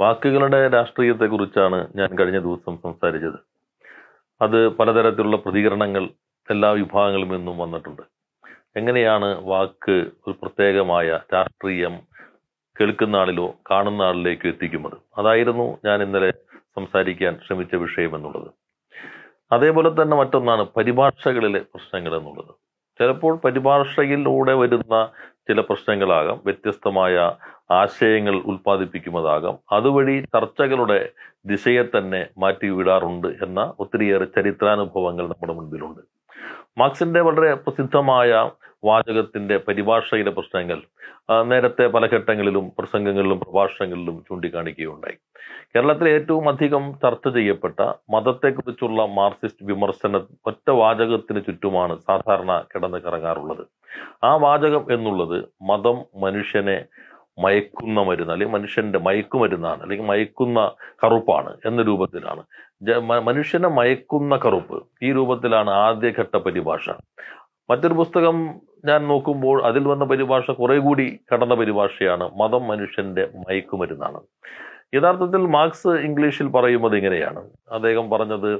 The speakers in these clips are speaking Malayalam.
വാക്കുകളുടെ രാഷ്ട്രീയത്തെക്കുറിച്ചാണ് ഞാൻ കഴിഞ്ഞ ദിവസം സംസാരിച്ചത്. അത് പലതരത്തിലുള്ള പ്രതികരണങ്ങൾ എല്ലാ വിഭാഗങ്ങളിൽ നിന്നും വന്നിട്ടുണ്ട്. എങ്ങനെയാണ് വാക്ക് ഒരു പ്രത്യേകമായ രാഷ്ട്രീയം കേൾക്കുന്ന ആളിലോ കാണുന്ന ആളിലേക്ക് എത്തിക്കുന്നത്? അതായിരുന്നു ഞാൻ ഇന്നലെ സംസാരിക്കാൻ ശ്രമിച്ച വിഷയം എന്നുള്ളത്. അതേപോലെ തന്നെ മറ്റൊന്നാണ് പരിഭാഷകളിലെ പ്രശ്നങ്ങൾ എന്നുള്ളത്. ചിലപ്പോൾ പരിഭാഷയിലൂടെ വരുന്ന ചില പ്രശ്നങ്ങളാകാം വ്യത്യസ്തമായ ആശയങ്ങൾ ഉൽപ്പാദിപ്പിക്കുന്നതാകാം. അതുവഴി ചർച്ചകളുടെ ദിശയെ തന്നെ മാറ്റിവിടാറുണ്ട് എന്ന ഒത്തിരിയേറെ ചരിത്രാനുഭവങ്ങൾ നമ്മുടെ മുൻപിലുണ്ട്. മാർക്സിന്റെ വളരെ പ്രസിദ്ധമായ വാചകത്തിന്റെ പരിഭാഷയിലെ പ്രശ്നങ്ങൾ നേരത്തെ പല ഘട്ടങ്ങളിലും പ്രസംഗങ്ങളിലും പ്രഭാഷണങ്ങളിലും ചൂണ്ടിക്കാണിക്കുകയുണ്ടായി. കേരളത്തിൽ ഏറ്റവും അധികം ചർച്ച ചെയ്യപ്പെട്ട മതത്തെക്കുറിച്ചുള്ള മാർക്സിസ്റ്റ് വിമർശന ഒറ്റ വാചകത്തിന് ചുറ്റുമാണ് സാധാരണ കിടന്ന് കറങ്ങാറുള്ളത് ആ വാചകം എന്നുള്ളത് മതം മനുഷ്യനെ മയക്കുന്ന മരുന്ന് അല്ലെങ്കിൽ മനുഷ്യന്റെ മയക്കുമരുന്നാണ് അല്ലെങ്കിൽ മയക്കുന്ന കറുപ്പാണ് എന്ന രൂപത്തിലാണ്. മനുഷ്യനെ മയക്കുന്ന കറുപ്പ് ഈ രൂപത്തിലാണ് ആദ്യഘട്ട പരിഭാഷ. മറ്റൊരു പുസ്തകം ഞാൻ നോക്കുമ്പോൾ അതിൽ വന്ന പരിഭാഷ കുറെ കൂടി കടന്ന പരിഭാഷയാണ് മതം മനുഷ്യന്റെ മയക്കുമരുന്നാണ്. യഥാർത്ഥത്തിൽ മാർക്സ് ഇംഗ്ലീഷിൽ പറയുന്നത് ഇങ്ങനെയാണ്. അദ്ദേഹം പറഞ്ഞത്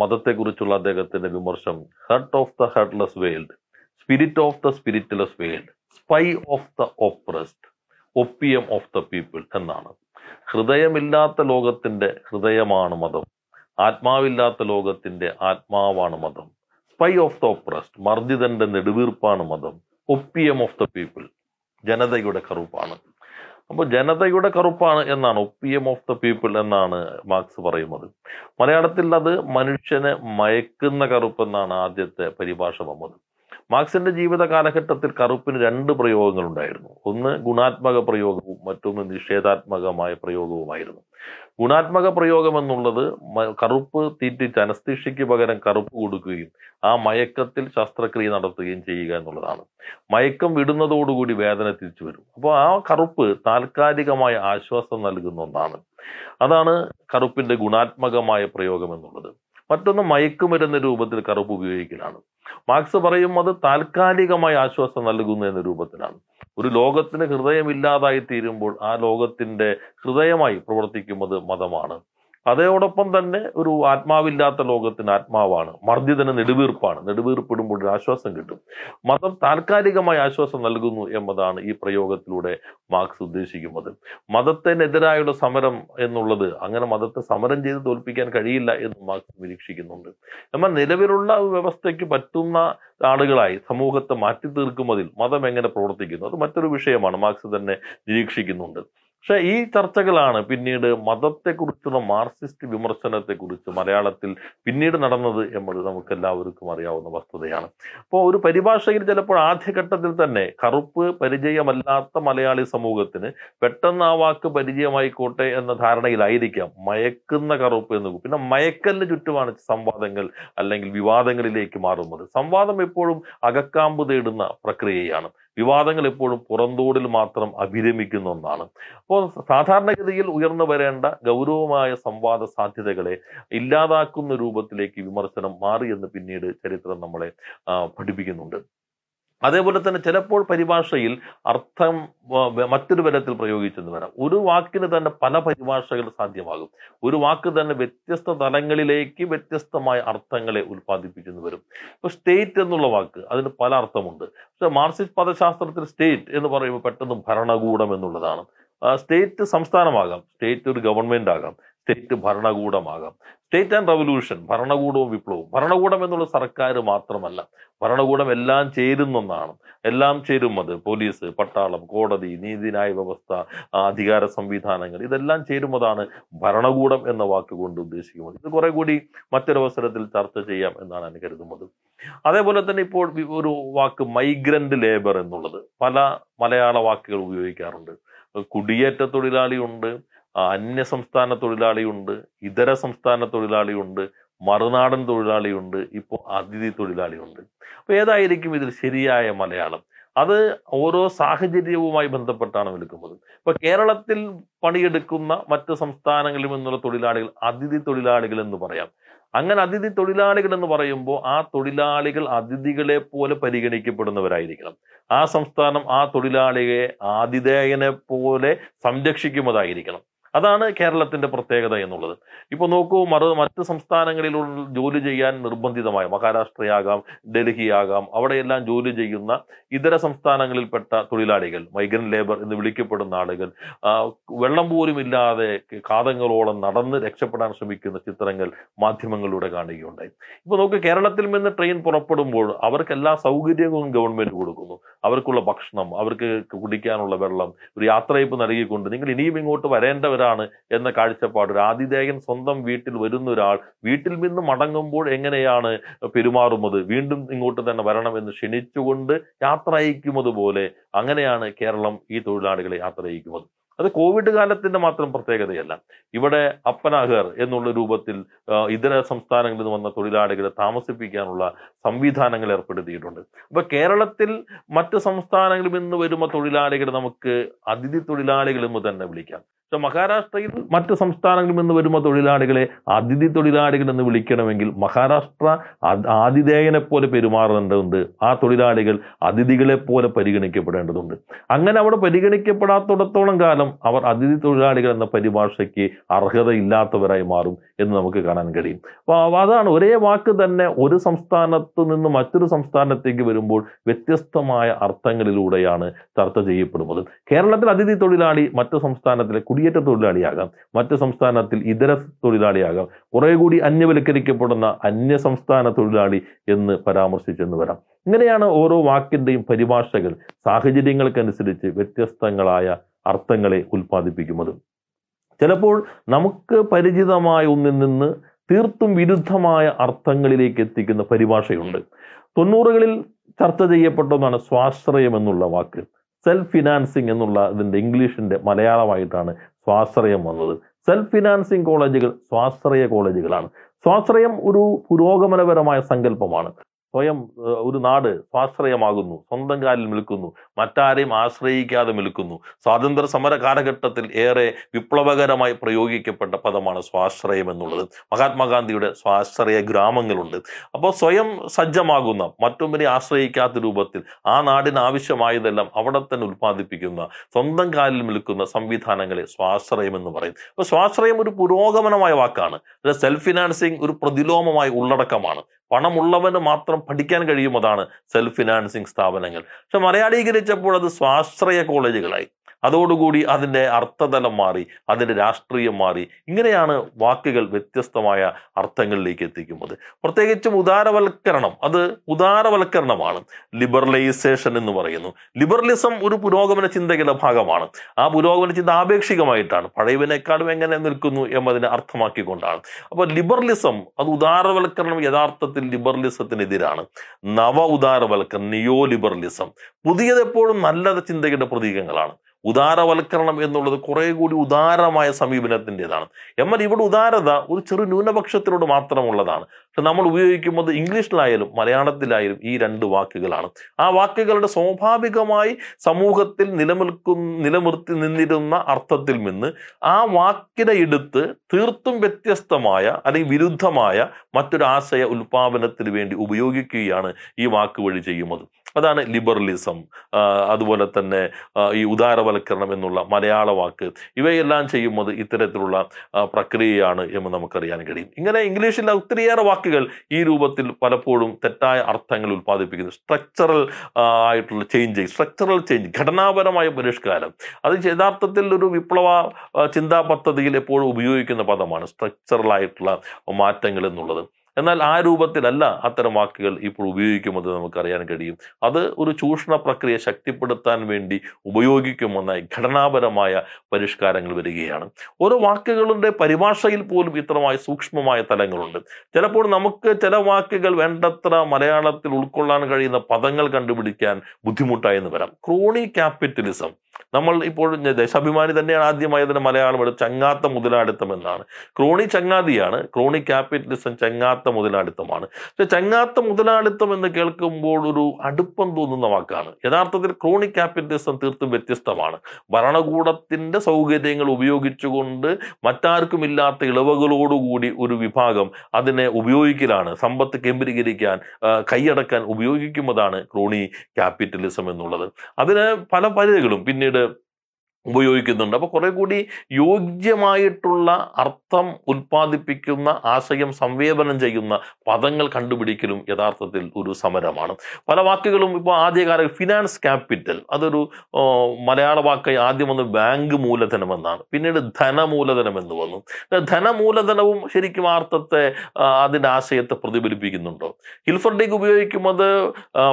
മതത്തെക്കുറിച്ചുള്ള അദ്ദേഹത്തിന്റെ വിമർശം heart of the heartless world spirit of the spiritless world sigh of the oppressed opium of the people എന്നാണ്. ഹൃദയമില്ലാത്ത ലോകത്തിന്റെ ഹൃദയമാണ് മതം. ആത്മാവില്ലാത്ത ലോകത്തിന്റെ ആത്മാവാണ് മതം. സ്പൈ ഓഫ് ദ ഓപ്രസ്ഡ് മർജിതന്റെ നെടുവീർപ്പാണ് മതം. ഒപ്പിയം ഓഫ് ദ പീപ്പിൾ ജനതയുടെ കറുപ്പാണ്. അപ്പോൾ ജനതയുടെ കറുപ്പാണ് എന്നാണ് ഒപ്പിയം ഓഫ് ദ പീപ്പിൾ എന്നാണ് മാർക്സ് പറയുന്നത്. മലയാളത്തിൽ അത് മനുഷ്യനെ മയക്കുന്ന കറുപ്പ് എന്നാണ് ആദ്യത്തെ പരിഭാഷ വന്നത്. മാർക്സിന്റെ ജീവിത കാലഘട്ടത്തിൽ കറുപ്പിന് രണ്ട് പ്രയോഗങ്ങൾ ഉണ്ടായിരുന്നു ഒന്ന് ഗുണാത്മക പ്രയോഗവും മറ്റൊന്ന് നിഷേധാത്മകമായ പ്രയോഗവുമായിരുന്നു. ഗുണാത്മക പ്രയോഗം എന്നുള്ളത് കറുപ്പ് തീറ്റിച്ച് അനസ്തീഷയ്ക്ക് പകരം കറുപ്പ് കൊടുക്കുകയും ആ മയക്കത്തിൽ ശസ്ത്രക്രിയ നടത്തുകയും ചെയ്യുക എന്നുള്ളതാണ്. മയക്കം വിടുന്നതോടുകൂടി വേദന തിരിച്ചു വരും. അപ്പോൾ ആ കറുപ്പ് താൽക്കാലികമായ ആശ്വാസം നൽകുന്ന ഒന്നാണ്. അതാണ് കറുപ്പിന്റെ ഗുണാത്മകമായ പ്രയോഗം എന്നുള്ളത്. മറ്റൊന്ന് മയക്കുമരുന്ന് രൂപത്തിൽ കറുപ്പ് ഉപയോഗിക്കലാണ്. മാർക്സ് പറയും അത് താൽക്കാലികമായി ആശ്വാസം നൽകുന്നു എന്ന രൂപത്തിലാണ്. ഒരു ലോകത്തിന് ഹൃദയമില്ലാതായി തീരുമ്പോൾ ആ ലോകത്തിന്റെ ഹൃദയമായി പ്രവർത്തിക്കുന്നത് മതമാണ്. അതോടൊപ്പം തന്നെ ഒരു ആത്മാവില്ലാത്ത ലോകത്തിന് ആത്മാവാണ്. മർദ്ദിതന് നെടുവീർപ്പാണ്. നെടുവീർപ്പിടുമ്പോൾ ഒരു ആശ്വാസം കിട്ടും. മതം താൽക്കാലികമായ ആശ്വാസം നൽകുന്നു എന്നതാണ് ഈ പ്രയോഗത്തിലൂടെ മാർക്സ് ഉദ്ദേശിക്കുന്നത്. മതത്തിനെതിരായുള്ള സമരം എന്നുള്ളത് അങ്ങനെ മതത്തെ സമരം ചെയ്ത് തോൽപ്പിക്കാൻ കഴിയില്ല എന്ന് മാർക്സ് നിരീക്ഷിക്കുന്നുണ്ട്. എന്നാൽ നിലവിലുള്ള വ്യവസ്ഥയ്ക്ക് പറ്റുന്ന ആളുകളായി സമൂഹത്തെ മാറ്റി തീർക്കുന്നതിൽ മതം എങ്ങനെ പ്രവർത്തിക്കുന്നു? അത് മറ്റൊരു വിഷയമാണ്. മാർക്സ് തന്നെ നിരീക്ഷിക്കുന്നുണ്ട്. പക്ഷെ ഈ ചർച്ചകളാണ് പിന്നീട് മതത്തെക്കുറിച്ചുള്ള മാർക്സിസ്റ്റ് വിമർശനത്തെക്കുറിച്ച് മലയാളത്തിൽ പിന്നീട് നടന്നത് എന്നത് നമുക്ക് എല്ലാവർക്കും അറിയാവുന്ന വസ്തുതയാണ്. അപ്പോൾ ഒരു പരിഭാഷയിൽ ചിലപ്പോൾ ആദ്യഘട്ടത്തിൽ തന്നെ കറുപ്പ് പരിചയമല്ലാത്ത മലയാളി സമൂഹത്തിന് പെട്ടെന്ന് ആ വാക്ക് പരിചയമായിക്കോട്ടെ എന്ന ധാരണയിലായിരിക്കാം മയക്കുന്ന കറുപ്പ് എന്ന് പിന്നെ മയക്കലിന് ചുറ്റുമാണ് സംവാദങ്ങൾ അല്ലെങ്കിൽ വിവാദങ്ങളിലേക്ക് മാറുന്നത്. സംവാദം എപ്പോഴും അകക്കാമ്പ് തേടുന്ന പ്രക്രിയയാണ്. വിവാദങ്ങൾ എപ്പോഴും പുറന്തോടിൽ മാത്രം അഭിരമിക്കുന്ന ഒന്നാണ്. അപ്പോൾ സാധാരണഗതിയിൽ ഉയർന്നു വരേണ്ട ഗൗരവമായ സംവാദ സാധ്യതകളെ ഇല്ലാതാക്കുന്ന രൂപത്തിലേക്ക് വിമർശനം മാറിയെന്ന് പിന്നീട് ചരിത്രം നമ്മളെ പഠിപ്പിക്കുന്നുണ്ട്. അതേപോലെ തന്നെ ചിലപ്പോൾ പരിഭാഷയിൽ അർത്ഥം മറ്റൊരു വിധത്തിൽ പ്രയോഗിച്ചെന്ന് വരാം. ഒരു വാക്കിന് തന്നെ പല പരിഭാഷകൾ സാധ്യമാകും. ഒരു വാക്ക് തന്നെ വ്യത്യസ്ത തലങ്ങളിലേക്ക് വ്യത്യസ്തമായ അർത്ഥങ്ങളെ ഉൽപ്പാദിപ്പിച്ചെന്ന് വരും. ഇപ്പൊ സ്റ്റേറ്റ് എന്നുള്ള വാക്ക് അതിന് പല അർത്ഥമുണ്ട്. പക്ഷെ മാർസിസ്റ്റ് പദശാസ്ത്രത്തിൽ സ്റ്റേറ്റ് എന്ന് പറയുമ്പോൾ പെട്ടെന്ന് ഭരണകൂടം എന്നുള്ളതാണ്. സ്റ്റേറ്റ് സംസ്ഥാനമാകാം. സ്റ്റേറ്റ് ഒരു ഗവൺമെന്റ് ആകാം. സ്റ്റേറ്റ് ഭരണകൂടമാകാം. സ്റ്റേറ്റ് ആൻഡ് റവല്യൂഷൻ ഭരണകൂടവും വിപ്ലവവും. ഭരണകൂടം എന്നുള്ള സർക്കാർ മാത്രമല്ല. ഭരണകൂടം എല്ലാം ചേരുന്ന ഒന്നാണ് എല്ലാം ചേരുന്നത് പോലീസ് പട്ടാളം കോടതി നീതിന്യായ വ്യവസ്ഥ അധികാര സംവിധാനങ്ങൾ. ഇതെല്ലാം ചേരുന്നതാണ് ഭരണകൂടം എന്ന വാക്കുകൊണ്ട് ഉദ്ദേശിക്കുന്നത്. ഇത് കുറെ കൂടി മറ്റൊരവസരത്തിൽ ചർച്ച ചെയ്യാം എന്നാണ് ഞാൻ കരുതുന്നത്. അതേപോലെ തന്നെ ഇപ്പോൾ ഒരു വാക്ക് മൈഗ്രന്റ് ലേബർ എന്നുള്ളത്. പല മലയാള വാക്കുകൾ ഉപയോഗിക്കാറുണ്ട്. കുടിയേറ്റ തൊഴിലാളിയുണ്ട് അന്യ സംസ്ഥാന തൊഴിലാളിയുണ്ട് ഇതര സംസ്ഥാന തൊഴിലാളിയുണ്ട് മറുനാടൻ തൊഴിലാളിയുണ്ട് ഇപ്പോൾ അതിഥി തൊഴിലാളിയുണ്ട്. അപ്പോൾ ഏതായിരിക്കും ഇതിൽ ശരിയായ മലയാളം? അത് ഓരോ സാഹചര്യവുമായി ബന്ധപ്പെട്ടാണ് വിളിക്കുന്നത്. ഇപ്പൊ കേരളത്തിൽ പണിയെടുക്കുന്ന മറ്റ് സംസ്ഥാനങ്ങളിൽ നിന്നുള്ള തൊഴിലാളികൾ അതിഥി തൊഴിലാളികൾ എന്ന് പറയാം. അങ്ങനെ അതിഥി തൊഴിലാളികൾ എന്ന് പറയുമ്പോൾ ആ തൊഴിലാളികൾ അതിഥികളെ പോലെ പരിഗണിക്കപ്പെടുന്നവരായിരിക്കണം. ആ സംസ്ഥാനം ആ തൊഴിലാളിയെ ആതിഥേയനെ പോലെ സംരക്ഷിക്കുന്നതായിരിക്കണം. അതാണ് കേരളത്തിന്റെ പ്രത്യേകത എന്നുള്ളത്. ഇപ്പോൾ നോക്കൂ മറു മറ്റ് സംസ്ഥാനങ്ങളിലുള്ള ജോലി ചെയ്യാൻ നിർബന്ധിതമായ? മഹാരാഷ്ട്രയാകാം ഡൽഹിയാകാം അവിടെയെല്ലാം ജോലി ചെയ്യുന്ന ഇതര സംസ്ഥാനങ്ങളിൽപ്പെട്ട തൊഴിലാളികൾ മൈഗ്രന്റ് ലേബർ എന്ന് വിളിക്കപ്പെടുന്ന ആളുകൾ വെള്ളം പോലും ഇല്ലാതെ കാതങ്ങളോളം നടന്ന് രക്ഷപ്പെടാൻ ശ്രമിക്കുന്ന ചിത്രങ്ങൾ മാധ്യമങ്ങളിലൂടെ കാണുകയുണ്ടായി. ഇപ്പോൾ നോക്ക് കേരളത്തിൽ നിന്ന് ട്രെയിൻ പുറപ്പെടുമ്പോൾ അവർക്ക് എല്ലാ സൗകര്യങ്ങളും ഗവൺമെന്റ് കൊടുക്കുന്നു. അവർക്കുള്ള ഭക്ഷണം അവർക്ക് കുടിക്കാനുള്ള വെള്ളം ഒരു യാത്രയപ്പ് നൽകിക്കൊണ്ട് നിങ്ങൾ ഇനിയും ഇങ്ങോട്ട് വരേണ്ടവരാണ് എന്ന കാഴ്ചപ്പാട്. ഒരു ആതിഥേയൻ സ്വന്തം വീട്ടിൽ വരുന്ന ഒരാൾ വീട്ടിൽ നിന്ന് മടങ്ങുമ്പോൾ എങ്ങനെയാണ് പെരുമാറുന്നത്? വീണ്ടും ഇങ്ങോട്ട് തന്നെ വരണമെന്ന് ക്ഷണിച്ചുകൊണ്ട് യാത്ര അയക്കുന്നത് പോലെ അങ്ങനെയാണ് കേരളം ഈ തൊഴിലാളികളെ യാത്ര അയക്കുന്നത്. അത് കോവിഡ് കാലത്തിന്റെ മാത്രം പ്രത്യേകതയല്ല. ഇവിടെ അപ്പനാഹർ എന്നുള്ള രൂപത്തിൽ ഇതര സംസ്ഥാനങ്ങളിൽ നിന്ന് വന്ന തൊഴിലാളികളെ താമസിപ്പിക്കാനുള്ള സംവിധാനങ്ങൾ ഏർപ്പെടുത്തിയിട്ടുണ്ട്. അപ്പൊ കേരളത്തിൽ മറ്റ് സംസ്ഥാനങ്ങളിൽ നിന്ന് വരുന്ന തൊഴിലാളികളെ നമുക്ക് അതിഥി തൊഴിലാളികൾ എന്ന് തന്നെ വിളിക്കാം. പക്ഷെ മഹാരാഷ്ട്രയിൽ മറ്റ് സംസ്ഥാനങ്ങളിൽ നിന്ന് വരുമ്പോൾ തൊഴിലാളികളെ അതിഥി തൊഴിലാളികൾ എന്ന് വിളിക്കണമെങ്കിൽ മഹാരാഷ്ട്ര ആതിഥേയനെ പോലെ പെരുമാറേണ്ടതുണ്ട്. ആ തൊഴിലാളികൾ അതിഥികളെ പോലെ പരിഗണിക്കപ്പെടേണ്ടതുണ്ട്. അങ്ങനെ അവിടെ പരിഗണിക്കപ്പെടാത്തിടത്തോളം കാലം അവർ അതിഥി തൊഴിലാളികൾ എന്ന പരിഭാഷയ്ക്ക് അർഹതയില്ലാത്തവരായി മാറും എന്ന് നമുക്ക് കാണാൻ കഴിയും. അപ്പൊ അതാണ് ഒരേ വാക്ക് തന്നെ ഒരു സംസ്ഥാനത്ത് നിന്ന് മറ്റൊരു സംസ്ഥാനത്തേക്ക് വരുമ്പോൾ വ്യത്യസ്തമായ അർത്ഥങ്ങളിലൂടെയാണ് ചർച്ച ചെയ്യപ്പെടുന്നത്. കേരളത്തിൽ അതിഥി തൊഴിലാളി മറ്റു സംസ്ഥാനത്തിലെ കുടിയേറ്റ തൊഴിലാളിയാകാം. മറ്റു സംസ്ഥാനത്തിൽ ഇതര തൊഴിലാളിയാകാം. കുറെ കൂടി അന്യവൽക്കരിക്കപ്പെടുന്ന അന്യ സംസ്ഥാന തൊഴിലാളി എന്ന് പരാമർശിച്ചെന്ന് വരാം. ഇങ്ങനെയാണ് ഓരോ വാക്കിന്റെയും പരിഭാഷകൾ സാഹചര്യങ്ങൾക്കനുസരിച്ച് വ്യത്യസ്തങ്ങളായ അർത്ഥങ്ങളെ ഉൽപ്പാദിപ്പിക്കുന്നത്. ചിലപ്പോൾ നമുക്ക് പരിചിതമായ ഒന്നിൽ നിന്ന് തീർത്തും വിരുദ്ധമായ അർത്ഥങ്ങളിലേക്ക് എത്തിക്കുന്ന പരിഭാഷയുണ്ട്. തൊണ്ണൂറുകളിൽ ചർച്ച ചെയ്യപ്പെട്ട ഒന്നാണ് സ്വാശ്രയം എന്നുള്ള വാക്ക്. സെൽഫ് ഫിനാൻസിങ് എന്നുള്ള ഇതിന്റെ ഇംഗ്ലീഷിന്റെ മലയാളമായിട്ടാണ് സ്വാശ്രയം വന്നത്. സെൽഫ് ഫിനാൻസിങ് കോളേജുകൾ സ്വാശ്രയ കോളേജുകളാണ് സ്വാശ്രയം ഒരു പുരോഗമനപരമായ സങ്കല്പമാണ്. സ്വയം ഒരു നാട് സ്വാശ്രയമാകുന്നു സ്വന്തം കാലിൽ നിൽക്കുന്നു മറ്റാരെയും ആശ്രയിക്കാതെ നിൽക്കുന്നു സ്വാതന്ത്ര്യ സമര കാലഘട്ടത്തിൽ ഏറെ വിപ്ലവകരമായി പ്രയോഗിക്കപ്പെട്ട പദമാണ് സ്വാശ്രയം എന്നുള്ളത്. മഹാത്മാഗാന്ധിയുടെ സ്വാശ്രയ ഗ്രാമങ്ങളുണ്ട്. അപ്പോൾ സ്വയം സജ്ജമാകുന്ന മറ്റൊന്നിനെ ആശ്രയിക്കാത്ത രൂപത്തിൽ ആ നാടിന് ആവശ്യമായതെല്ലാം അവിടെ തന്നെ ഉൽപ്പാദിപ്പിക്കുന്ന സ്വന്തം കാലിൽ നിൽക്കുന്ന സംവിധാനങ്ങളെ സ്വാശ്രയം എന്ന് പറയും. അപ്പോൾ സ്വാശ്രയം ഒരു പുരോഗമനമായ വാക്കാണ്. സെൽഫ് ഫിനാൻസിങ് ഒരു പ്രതിലോമമായ ഉള്ളടക്കമാണ്. പണമുള്ളവന് മാത്രം പഠിക്കാൻ കഴിയുന്നതാണ് സെൽഫ് ഫിനാൻസിങ് സ്ഥാപനങ്ങൾ. പക്ഷെ മലയാളീകരിച്ചപ്പോൾ അത് സ്വാശ്രയ കോളേജുകളായി. അതോടുകൂടി അതിന്റെ അർത്ഥതലം മാറി അതിന്റെ രാഷ്ട്രീയം മാറി. ഇങ്ങനെയാണ് വാക്കുകൾ വ്യത്യസ്തമായ അർത്ഥങ്ങളിലേക്ക് എത്തിക്കുന്നത്. പ്രത്യേകിച്ചും ഉദാരവൽക്കരണം അത് ഉദാരവൽക്കരണമാണ്. ലിബറലൈസേഷൻ എന്ന് പറയുന്നു. ലിബറലിസം ഒരു പുരോഗമന ചിന്തയുടെ ഭാഗമാണ്. ആ പുരോഗമന ചിന്ത ആപേക്ഷികമായിട്ടാണ്. പഴയവിനേക്കാളും എങ്ങനെ നിൽക്കുന്നു എന്നതിനെ അർത്ഥമാക്കിക്കൊണ്ടാണ്. അപ്പോൾ ലിബറലിസം അത് ഉദാരവൽക്കരണം യഥാർത്ഥത്തിൽ ലിബറലിസത്തിനെതിരാണ്. നവ ഉദാരവൽക്കരണം നിയോ ലിബറലിസം. പുതിയത് എപ്പോഴും നല്ല ചിന്തയുടെ പ്രതീകങ്ങളാണ്. ഉദാരവൽക്കരണം എന്നുള്ളത് കുറേ കൂടി ഉദാരമായ സമീപനത്തിന്റെതാണ്. എന്നാൽ ഇവിടെ ഉദാരത ഒരു ചെറു ന്യൂനപക്ഷത്തിനോട് മാത്രമുള്ളതാണ്. പക്ഷെ നമ്മൾ ഉപയോഗിക്കുന്നത് ഇംഗ്ലീഷിലായാലും മലയാളത്തിലായാലും ഈ രണ്ട് വാക്കുകളാണ്. ആ വാക്കുകളുടെ സ്വാഭാവികമായി സമൂഹത്തിൽ നിലനിൽക്കുന്ന നിലനിർത്തി നിന്നിരുന്ന അർത്ഥത്തിൽ നിന്ന് ആ വാക്കിനെ എടുത്ത് തീർത്തും വ്യത്യസ്തമായ അല്ലെങ്കിൽ വിരുദ്ധമായ മറ്റൊരു ആശയ ഉൽപാദനത്തിന് വേണ്ടി ഉപയോഗിക്കുകയാണ് ഈ വാക്ക് വഴി ചെയ്യുന്നത്. അതാണ് ലിബറലിസം. അതുപോലെ തന്നെ ഈ ഉദാരവൽക്കരണം എന്നുള്ള മലയാള വാക്ക്. ഇവയെല്ലാം ചെയ്യുന്നത് ഇത്തരത്തിലുള്ള പ്രക്രിയയാണ് എന്ന് നമുക്കറിയാൻ കഴിയും. ഇങ്ങനെ ഇംഗ്ലീഷിലെ ഒത്തിരിയേറെ വാക്കുകൾ ഈ രൂപത്തിൽ പലപ്പോഴും തെറ്റായ അർത്ഥങ്ങൾ ഉൽപ്പാദിപ്പിക്കുന്നു. സ്ട്രക്ചറൽ ആയിട്ടുള്ള ചേഞ്ച് സ്ട്രക്ചറൽ ചേഞ്ച് ഘടനാപരമായ പരിഷ്കാരം. അത് യഥാർത്ഥത്തിൽ ഒരു വിപ്ലവ ചിന്താ പദ്ധതിയിൽ എപ്പോഴും ഉപയോഗിക്കുന്ന പദമാണ് സ്ട്രക്ചറൽ ആയിട്ടുള്ള മാറ്റങ്ങൾ എന്നുള്ളത്. എന്നാൽ ആ രൂപത്തിലല്ല അത്തരം വാക്കുകൾ ഇപ്പോൾ ഉപയോഗിക്കുമെന്ന് നമുക്കറിയാൻ കഴിയും. അത് ഒരു ചൂഷണ പ്രക്രിയ ശക്തിപ്പെടുത്താൻ വേണ്ടി ഉപയോഗിക്കുമെന്ന ഘടനാപരമായ പരിഷ്കാരങ്ങൾ വരികയാണ്. ഓരോ വാക്കുകളുടെ പരിഭാഷയിൽ പോലും ഇത്രമായി സൂക്ഷ്മമായ തലങ്ങളുണ്ട്. ചിലപ്പോൾ നമുക്ക് ചില വാക്കുകൾ വേണ്ടത്ര മലയാളത്തിൽ ഉൾക്കൊള്ളാൻ കഴിയുന്ന പദങ്ങൾ കണ്ടുപിടിക്കാൻ ബുദ്ധിമുട്ടായെന്ന് വരാം. Crony capitalism. നമ്മൾ ഇപ്പോൾ ദേശാഭിമാനി തന്നെയാണ് ആദ്യമായി അതിന് മലയാളം എടുത്ത് ചങ്ങാത്ത മുതലാളിത്തം എന്നാണ്. ക്രോണി ചങ്ങാതിയാണ്. ക്രോണി ക്യാപിറ്റലിസം ചങ്ങാത്ത മുതലാളിത്തമാണ്. പക്ഷെ ചങ്ങാത്ത മുതലാളിത്തം എന്ന് കേൾക്കുമ്പോൾ ഒരു അടുപ്പം തോന്നുന്ന വാക്കാണ്. യഥാർത്ഥത്തിൽ ക്രോണിക് ക്യാപിറ്റലിസം തീർത്തും വ്യത്യസ്തമാണ്. ഭരണകൂടത്തിന്റെ സൗകര്യങ്ങൾ ഉപയോഗിച്ചുകൊണ്ട് മറ്റാർക്കും ഇല്ലാത്ത ഇളവുകളോടുകൂടി ഒരു വിഭാഗം അതിനെ ഉപയോഗിക്കലാണ്. സമ്പത്ത് കേന്ദ്രീകരിക്കാൻ കൈയടക്കാൻ ഉപയോഗിക്കുന്നതാണ് ക്രോണി ക്യാപിറ്റലിസം എന്നുള്ളത്. അതിന് പല പരിധികളും പിന്നീട് ഉപയോഗിക്കുന്നുണ്ട്. അപ്പോൾ കുറെ കൂടി യോഗ്യമായിട്ടുള്ള അർത്ഥം ഉൽപ്പാദിപ്പിക്കുന്ന ആശയം സംവേദനം ചെയ്യുന്ന പദങ്ങൾ കണ്ടുപിടിക്കലും യഥാർത്ഥത്തിൽ ഒരു സമരമാണ്. പല വാക്കുകളും ഇപ്പോൾ ആദ്യകാല ഫിനാൻസ് ക്യാപിറ്റൽ അതൊരു മലയാള വാക്കായി ആദ്യം വന്ന് ബാങ്ക് മൂലധനം എന്നാണ് പിന്നീട് ധനമൂലധനം എന്ന് വന്നു ധനമൂലധനവും ശരിക്കും അർത്ഥത്തെ അതിന്റെ ആശയത്തെ പ്രതിഫലിപ്പിക്കുന്നുണ്ടോ? ഹിൽഫർഡിക്ക് ഉപയോഗിക്കുന്നത്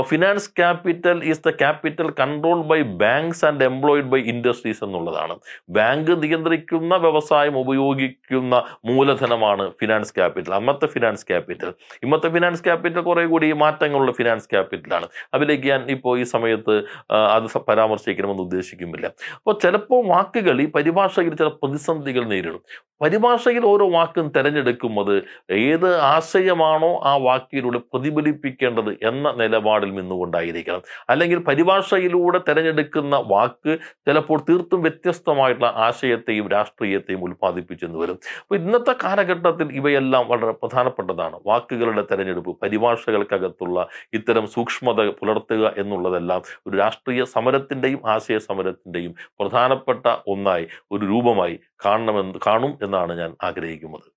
finance capital is the capital controlled by banks and employed by industries എന്നുള്ളതാണ്. ബാങ്ക് നിയന്ത്രിക്കുന്ന വ്യവസായം ഉപയോഗിക്കുന്ന മൂലധനമാണ് ഫിനാൻസ് ക്യാപിറ്റൽ. അന്നത്തെ ഫിനാൻസ് ക്യാപിറ്റൽ. ഇന്നത്തെ ഫിനാൻസ് ക്യാപിറ്റൽ കുറേ കൂടി മാറ്റങ്ങളുള്ള ഫിനാൻസ് ക്യാപിറ്റലാണ്. അതിലേക്ക് ഞാൻ ഇപ്പോൾ ഈ സമയത്ത് അത് പരാമർശിക്കണമെന്ന് ഉദ്ദേശിക്കുന്നില്ല. അപ്പോൾ ചിലപ്പോൾ വാക്കുകൾ ഈ പരിഭാഷയിൽ ചില പ്രതിസന്ധികൾ നേരിടും. പരിഭാഷയിൽ ഓരോ വാക്കും തിരഞ്ഞെടുക്കുന്നത് ഏത് ആശയമാണോ ആ വാക്കിലൂടെ പ്രതിഫലിപ്പിക്കേണ്ടത് എന്ന നിലപാടിൽ നിന്നുകൊണ്ടായിരിക്കണം. അല്ലെങ്കിൽ പരിഭാഷയിലൂടെ തിരഞ്ഞെടുക്കുന്ന വാക്ക് ചിലപ്പോൾ തീർത്തും വ്യത്യസ്തമായിട്ടുള്ള ആശയത്തെയും രാഷ്ട്രീയത്തെയും ഉൽപ്പാദിപ്പിച്ചെന്ന് വരും. അപ്പോൾ ഇന്നത്തെ കാലഘട്ടത്തിൽ ഇവയെല്ലാം വളരെ പ്രധാനപ്പെട്ടതാണ്. വാക്കുകളുടെ തെരഞ്ഞെടുപ്പ് പരിഭാഷകൾക്കകത്തുള്ള ഇത്തരം സൂക്ഷ്മത പുലർത്തുക എന്നുള്ളതെല്ലാം ഒരു രാഷ്ട്രീയ സമരത്തിന്റെയും ആശയ സമരത്തിന്റെയും പ്രധാനപ്പെട്ട ഒന്നായി ഒരു രൂപമായി കാണണമെന്ന് കാണും എന്നാണ് ഞാൻ ആഗ്രഹിക്കുന്നത്.